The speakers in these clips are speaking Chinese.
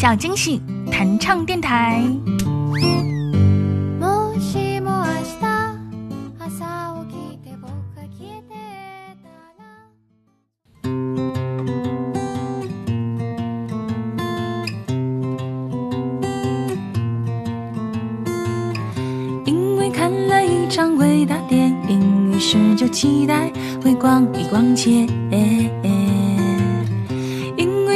小惊喜弹唱电台。因为看了一场伟大电影，于是就期待会逛一逛街。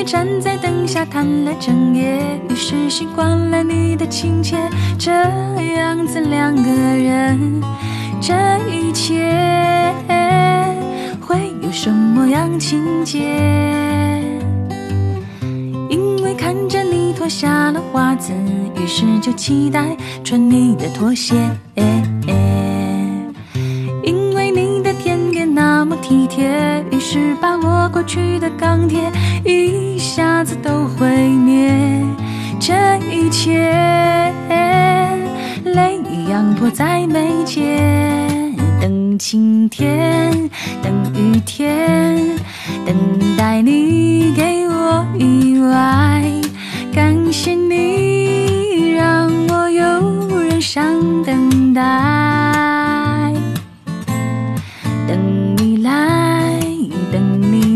站在灯下谈了整夜，于是习惯了你的亲切。这样子两个人，这一切会有什么样情节？因为看着你脱下了袜子，于是就期待穿你的拖鞋。那么体贴，于是把我过去的钢铁一下子都毁灭。这一切泪样迫在眉间，等晴天，等雨天，等待你给我一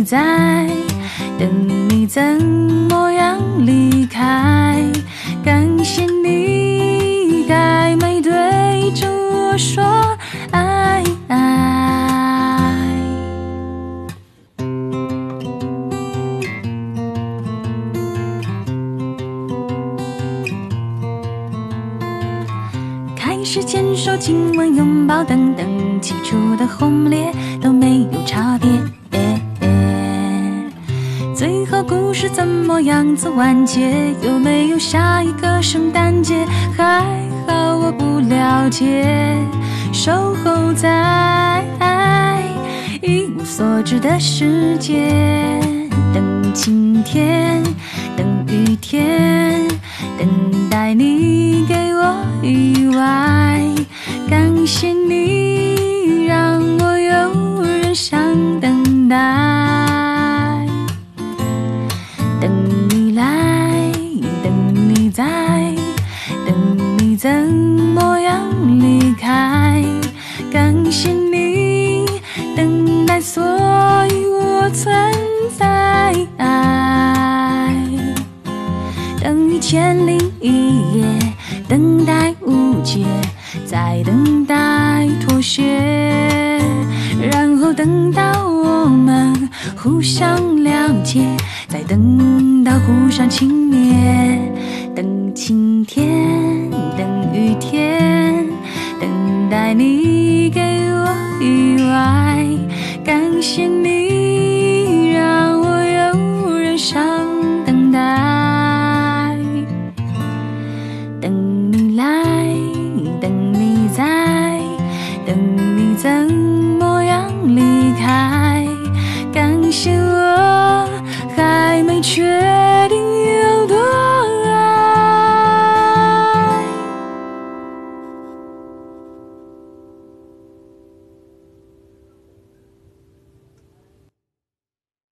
在，等你怎么样离开。感谢你该没对着我说爱爱。开始牵手、亲吻、拥抱等等，起初的轰烈都没有差别。最后故事怎么样子完结？有没有下一个圣诞节？还好我不了解，守候在一无所知的世界，等晴天，等雨天，等待你给我意外。感谢怎么样离开。感谢你等待，所以我存在。等一千零一夜，等待无解，再等待妥协，然后等到我们互相了解，再等到互相轻蔑。晴天，等雨天，等待你给我意外。感谢你让我有人想等待，等你来，等你在，等你怎